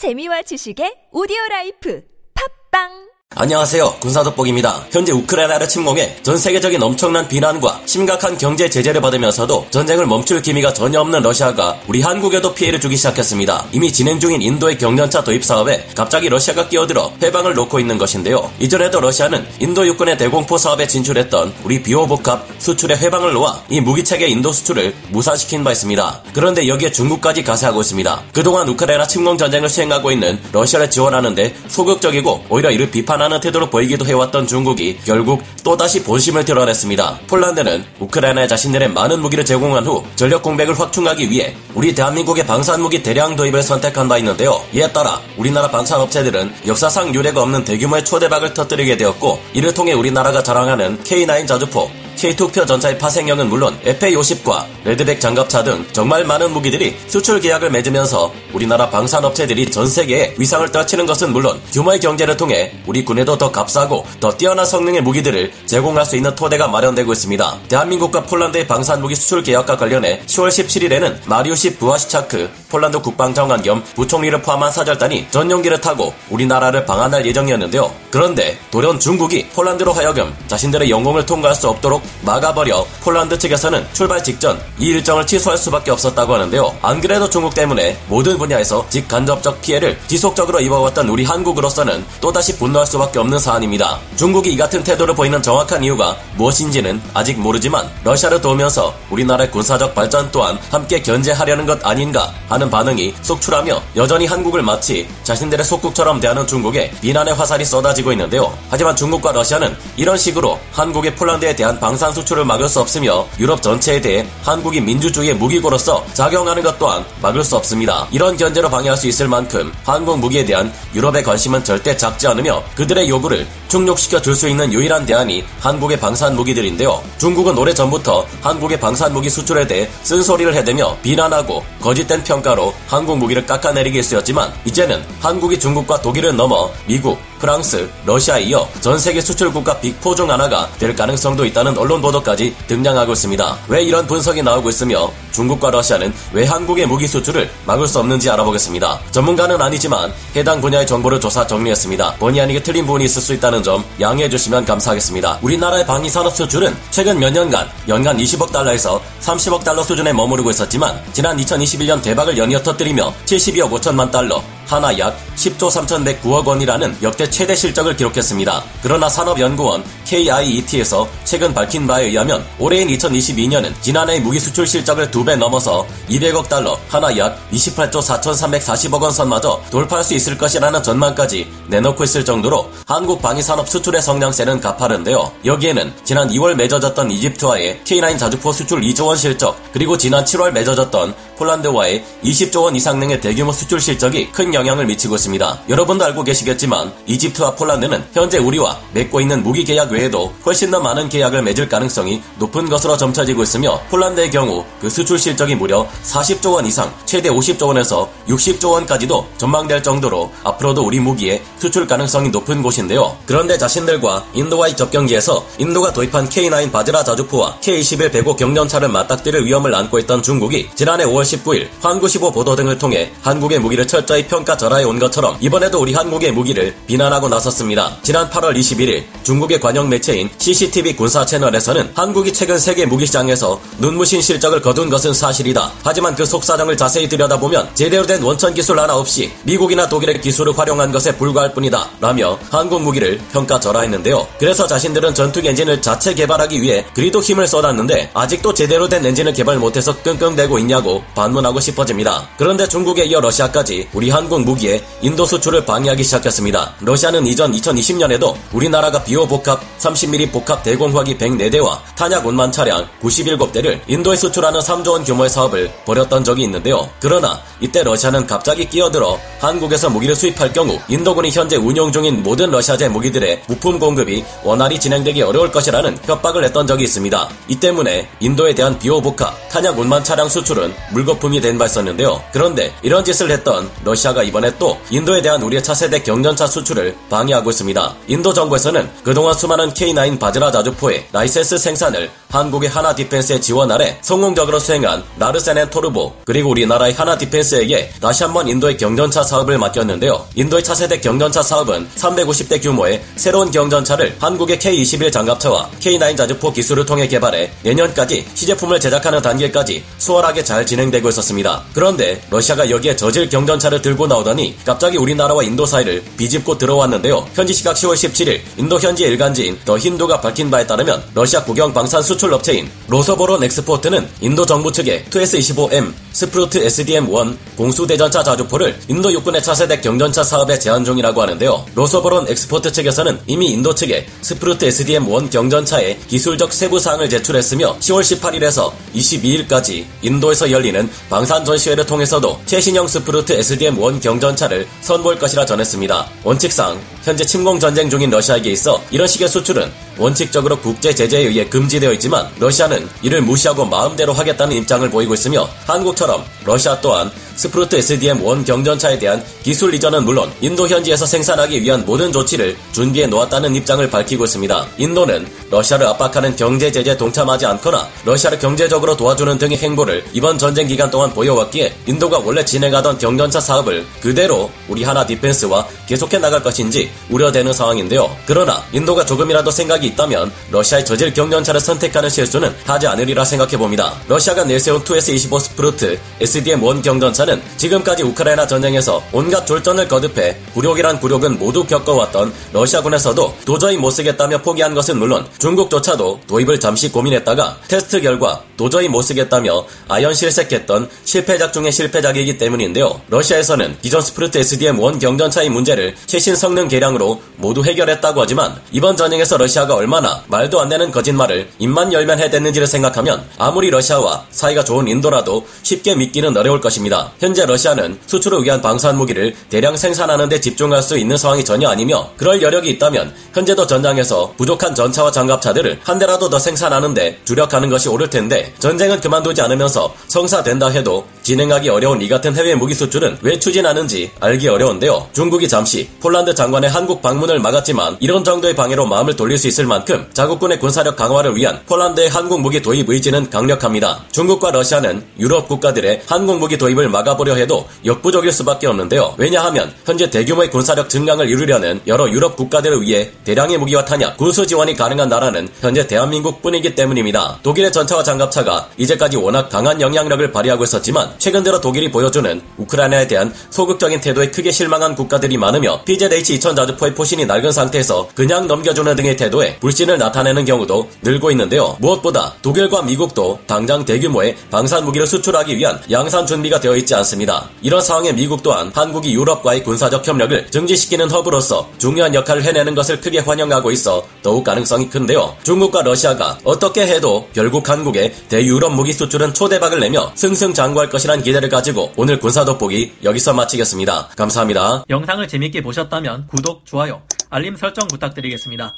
재미와 지식의 오디오 라이프. 팟빵 안녕하세요. 군사독복입니다. 현재 우크라이나를 침공해 전 세계적인 엄청난 비난과 심각한 경제 제재를 받으면서도 전쟁을 멈출 기미가 전혀 없는 러시아가 우리 한국에도 피해를 주기 시작했습니다. 이미 진행 중인 인도의 경전차 도입 사업에 갑자기 러시아가 끼어들어 훼방을 놓고 있는 것인데요. 이전에도 러시아는 인도 육군의 대공포 사업에 진출했던 우리 비호복합 수출의 훼방을 놓아 이 무기체계 인도 수출을 무산시킨 바 있습니다. 그런데 여기에 중국까지 가세하고 있습니다. 그동안 우크라이나 침공 전쟁을 수행하고 있는 러시아를 지원하는데 소극적이고 오히려 이를 비판 비판하는 태도를 보이기도 해왔던 중국이 결국 또다시 본심을 드러냈습니다. 폴란드는 우크라이나에 자신들의 많은 무기를 제공한 후 전력 공백을 확충하기 위해 우리 대한민국의 방산무기 대량 도입을 선택한 바 있는데요. 이에 따라 우리나라 방산업체들은 역사상 유례가 없는 대규모의 초대박을 터뜨리게 되었고 이를 통해 우리나라가 자랑하는 K9 자주포, K2 흑표 전차의 파생형은 물론 FA50과 레드백 장갑차 등 정말 많은 무기들이 수출 계약을 맺으면서 우리나라 방산업체들이 전 세계에 위상을 떨치는 것은 물론 규모의 경제를 통해 우리 군에도 더 값싸고 더 뛰어난 성능의 무기들을 제공할 수 있는 토대가 마련되고 있습니다. 대한민국과 폴란드의 방산무기 수출 계약과 관련해 10월 17일에는 마리우시 브와슈차크 폴란드 국방장관 겸 부총리를 포함한 사절단이 전용기를 타고 우리나라를 방한할 예정이었는데요. 그런데 돌연 중국이 폴란드로 하여금 자신들의 영공을 통과할 수 없도록 막아버려 폴란드 측에서는 출발 직전 이 일정을 취소할 수밖에 없었다고 하는데요. 안 그래도 중국 때문에 모든 분야에서 직간접적 피해를 지속적으로 입어왔던 우리 한국으로서는 또다시 분노할 수밖에 없는 사안입니다. 중국이 이 같은 태도를 보이는 정확한 이유가 무엇인지는 아직 모르지만 러시아를 도우면서 우리나라의 군사적 발전 또한 함께 견제하려는 것 아닌가 하는 반응이 속출하며 여전히 한국을 마치 자신들의 속국처럼 대하는 중국에 비난의 화살이 쏟아지고 있는데요. 하지만 중국과 러시아는 이런 식으로 한국의 폴란드에 대한 방산 수출을 막을 수 없으며 유럽 전체에 대해 한국이 민주주의의 무기고로서 작용하는 것 또한 막을 수 없습니다. 이런 견제로 방해할 수 있을 만큼 한국 무기에 대한 유럽의 관심은 절대 작지 않으며 그들의 요구를 충족시켜 줄 수 있는 유일한 대안이 한국의 방산 무기들인데요. 중국은 오래전부터 한국의 방산 무기 수출에 대해 쓴소리를 해대며 비난하고 거짓된 평가로 한국 무기를 깎아내리기 쓰였지만 이제는 한국이 중국과 독일을 넘어 미국, 프랑스, 러시아에 이어 전 세계 수출 국가 빅4 중 하나가 될 가능성도 있다는 언론 보도까지 등장하고 있습니다. 왜 이런 분석이 나오고 있으며 중국과 러시아는 왜 한국의 무기 수출을 막을 수 없는지 알아보겠습니다. 전문가는 아니지만 해당 분야의 정보를 조사 정리했습니다. 본의 아니게 틀린 부분이 있을 수 있다는 점 양해해 주시면 감사하겠습니다. 우리나라의 방위산업 수출은 최근 몇 년간 연간 20억 달러에서 30억 달러 수준에 머무르고 있었지만 지난 2021년 대박을 연이어 터뜨리며 72억 5천만 달러, 하나 약 10조 3,109억 원이라는 역대 최대 실적을 기록했습니다. 그러나 산업연구원 KIET에서 최근 밝힌 바에 의하면 올해인 2022년은 지난해 무기 수출 실적을 두 배 넘어서 200억 달러, 하나 약 28조 4,340억 원 선마저 돌파할 수 있을 것이라는 전망까지 내놓고 있을 정도로 한국 방위산업 수출의 성장세는 가파른데요. 여기에는 지난 2월 맺어졌던 이집트와의 K9 자주포 수출 2조 원 실적, 그리고 지난 7월 맺어졌던 폴란드와의 20조 원 이상능의 대규모 수출 실적이 큰 영향을 미치고 있습니다. 여러분도 알고 계시겠지만 이집트와 폴란드는 현재 우리와 맺고 있는 무기 계약 외에도 훨씬 더 많은 계약을 맺을 가능성이 높은 것으로 점쳐지고 있으며 폴란드의 경우 그 수출 실적이 무려 40조 원 이상 최대 50조 원에서 60조 원까지도 전망될 정도로 앞으로도 우리 무기의 수출 가능성이 높은 곳인데요. 그런데 자신들과 인도와의 접경지에서 인도가 도입한 K9 바즈라 자주포와 K21 105 경전차를 맞닥뜨릴 위험을 안고 있던 중국이 지난해 5월 19일 환구시보 보도 등을 통해 한국의 무기를 철저히 평가 절하해 온 것처럼 이번에도 우리 한국의 무기를 비난하고 나섰습니다. 지난 8월 21일 중국의 관영 매체인 CCTV 군사 채널에서는 한국이 최근 세계 무기 시장에서 눈부신 실적을 거둔 것은 사실이다. 하지만 그 속사정을 자세히 들여다보면 제대로 된 원천 기술 하나 없이 미국이나 독일의 기술을 활용한 것에 불과할 뿐이다. 라며 한국 무기를 평가 절하했는데요. 그래서 자신들은 전투기 엔진을 자체 개발하기 위해 그리도 힘을 쏟았는데 아직도 제대로 된 엔진을 개발 못해서 끙끙대고 있냐고 반문하고 싶어집니다. 그런데 중국에 이어 러시아까지 우리 한국 무기의 인도 수출을 방해하기 시작했습니다. 러시아는 이전 2020년에도 우리나라가 비호 복합 30mm 복합 대공화기 104대와 탄약 운반 차량 97대를 인도에 수출하는 3조 원 규모의 사업을 벌였던 적이 있는데요. 그러나 이때 러시아는 갑자기 끼어들어 한국에서 무기를 수입할 경우 인도군이 현재 운용 중인 모든 러시아제 무기들의 부품 공급이 원활히 진행되기 어려울 것이라는 협박을 했던 적이 있습니다. 이 때문에 인도에 대한 비호 복합 탄약 운반 차량 수출은 물거품이 된 바 있었는데요. 그런데 이런 짓을 했던 러시아가 이번에 또 인도에 대한 우리의 차세대 경전차 수출을 방해하고 있습니다. 인도 정부에서는 그동안 수많은 K9 바즈라 자주포의 라이센스 생산을 한국의 한화 디펜스의 지원 아래 성공적으로 수행한 라르센 앤 투브로 그리고 우리나라의 한화 디펜스에게 다시 한번 인도의 경전차 사업을 맡겼는데요. 인도의 차세대 경전차 사업은 350대 규모의 새로운 경전차를 한국의 K21 장갑차와 K9 자주포 기술을 통해 개발해 내년까지 시제품을 제작하는 단계까지 수월하게 잘 진행되고 있었습니다. 그런데 러시아가 여기에 저질 경전차를 들고 나오더니 갑자기 우리나라와 인도 사이를 비집고 들어왔는데요. 현지 시각 10월 17일 인도 현지 일간지인 더 힌두가 밝힌 바에 따르면 러시아 국영 방산 수출 업체인 로소보론 엑스포트는 인도 정부 측에 2S25M 스프루트 SDM-1 공수대전차 자주포를 인도 육군의 차세대 경전차 사업에 제안 중이라고 하는데요. 로소보론 엑스포트 측에서는 이미 인도 측에 스프루트 SDM-1 경전차의 기술적 세부 사항을 제출했으며 10월 18일에서 22일까지 인도에서 열리는 방산 전시회를 통해서도 최신형 스프루트 SDM-1 경전차를 선보일 것이라 전했습니다. 원칙상 현재 침공 전쟁 중인 러시아에게 있어 이런 식의 수출은 원칙적으로 국제 제재에 의해 금지되어 있지만 러시아는 이를 무시하고 마음대로 하겠다는 입장을 보이고 있으며 한국처럼 러시아 또한 스프루트 SDM-1 경전차에 대한 기술 이전은 물론 인도 현지에서 생산하기 위한 모든 조치를 준비해 놓았다는 입장을 밝히고 있습니다. 인도는 러시아를 압박하는 경제 제재에 동참하지 않거나 러시아를 경제적으로 도와주는 등의 행보를 이번 전쟁 기간 동안 보여왔기에 인도가 원래 진행하던 경전차 사업을 그대로 우리 한화 디펜스와 계속해 나갈 것인지 우려되는 상황인데요. 그러나 인도가 조금이라도 생각이 있다면 러시아의 저질 경전차를 선택하는 실수는 하지 않으리라 생각해 봅니다. 러시아가 내세운 2S25 스프루트 SDM-1 경전차는 지금까지 우크라이나 전쟁에서 온갖 졸전을 거듭해 굴욕이란 굴욕은 모두 겪어왔던 러시아군에서도 도저히 못 쓰겠다며 포기한 것은 물론 중국조차도 도입을 잠시 고민했다가 테스트 결과 도저히 못 쓰겠다며 아연 실색했던 실패작 중의 실패작이기 때문인데요. 러시아에서는 기존 스프루트 SDM-1 경전차의 문제를 최신 성능 개량으로 모두 해결했다고 하지만 이번 전쟁에서 러시아가 얼마나 말도 안 되는 거짓말을 입만 열면 해댔는지를 생각하면 아무리 러시아와 사이가 좋은 인도라도 쉽게 믿기는 어려울 것입니다. 현재 러시아는 수출을 위한 방산 무기를 대량 생산하는 데 집중할 수 있는 상황이 전혀 아니며 그럴 여력이 있다면 현재도 전장에서 부족한 전차와 장갑차들을 한 대라도 더 생산하는 데 주력하는 것이 옳을 텐데 전쟁은 그만두지 않으면서 성사된다 해도 진행하기 어려운 이 같은 해외 무기 수출은 왜 추진하는지 알기 어려운데요. 중국이 잠시 폴란드 장관의 한국 방문을 막았지만 이런 정도의 방해로 마음을 돌릴 수 있을 만큼 자국군의 군사력 강화를 위한 폴란드의 한국 무기 도입 의지는 강력합니다. 중국과 러시아는 유럽 국가들의 한국 무기 도입을 막아보려 해도 역부족일 수밖에 없는데요. 왜냐하면 현재 대규모의 군사력 증강을 이루려는 여러 유럽 국가들을 위해 대량의 무기와 탄약, 군수 지원이 가능한 나라는 현재 대한민국뿐이기 때문입니다. 독일의 전차와 장갑차가 이제까지 워낙 강한 영향력을 발휘하고 있었지만 최근 들어 독일이 보여주는 우크라이나에 대한 소극적인 태도에 크게 실망한 국가들이 많으며 PZH-2000 자주포의 포신이 낡은 상태에서 그냥 넘겨주는 등의 태도에 불신을 나타내는 경우도 늘고 있는데요. 무엇보다 독일과 미국도 당장 대규모의 방산 무기를 수출하기 위한 양산 준비가 되어 있지 않습니다. 이런 상황에 미국 또한 한국이 유럽과의 군사적 협력을 증지시키는 허브로서 중요한 역할을 해내는 것을 크게 환영하고 있어 더욱 가능성이 큰데요. 중국과 러시아가 어떻게 해도 결국 한국의 대유럽 무기 수출은 초대박을 내며 승승장구할 것이란 기대를 가지고 오늘 군사 돋보기 여기서 마치겠습니다. 감사합니다. 영상을 재밌게 보셨다면 구독, 좋아요, 알림 설정 부탁드리겠습니다.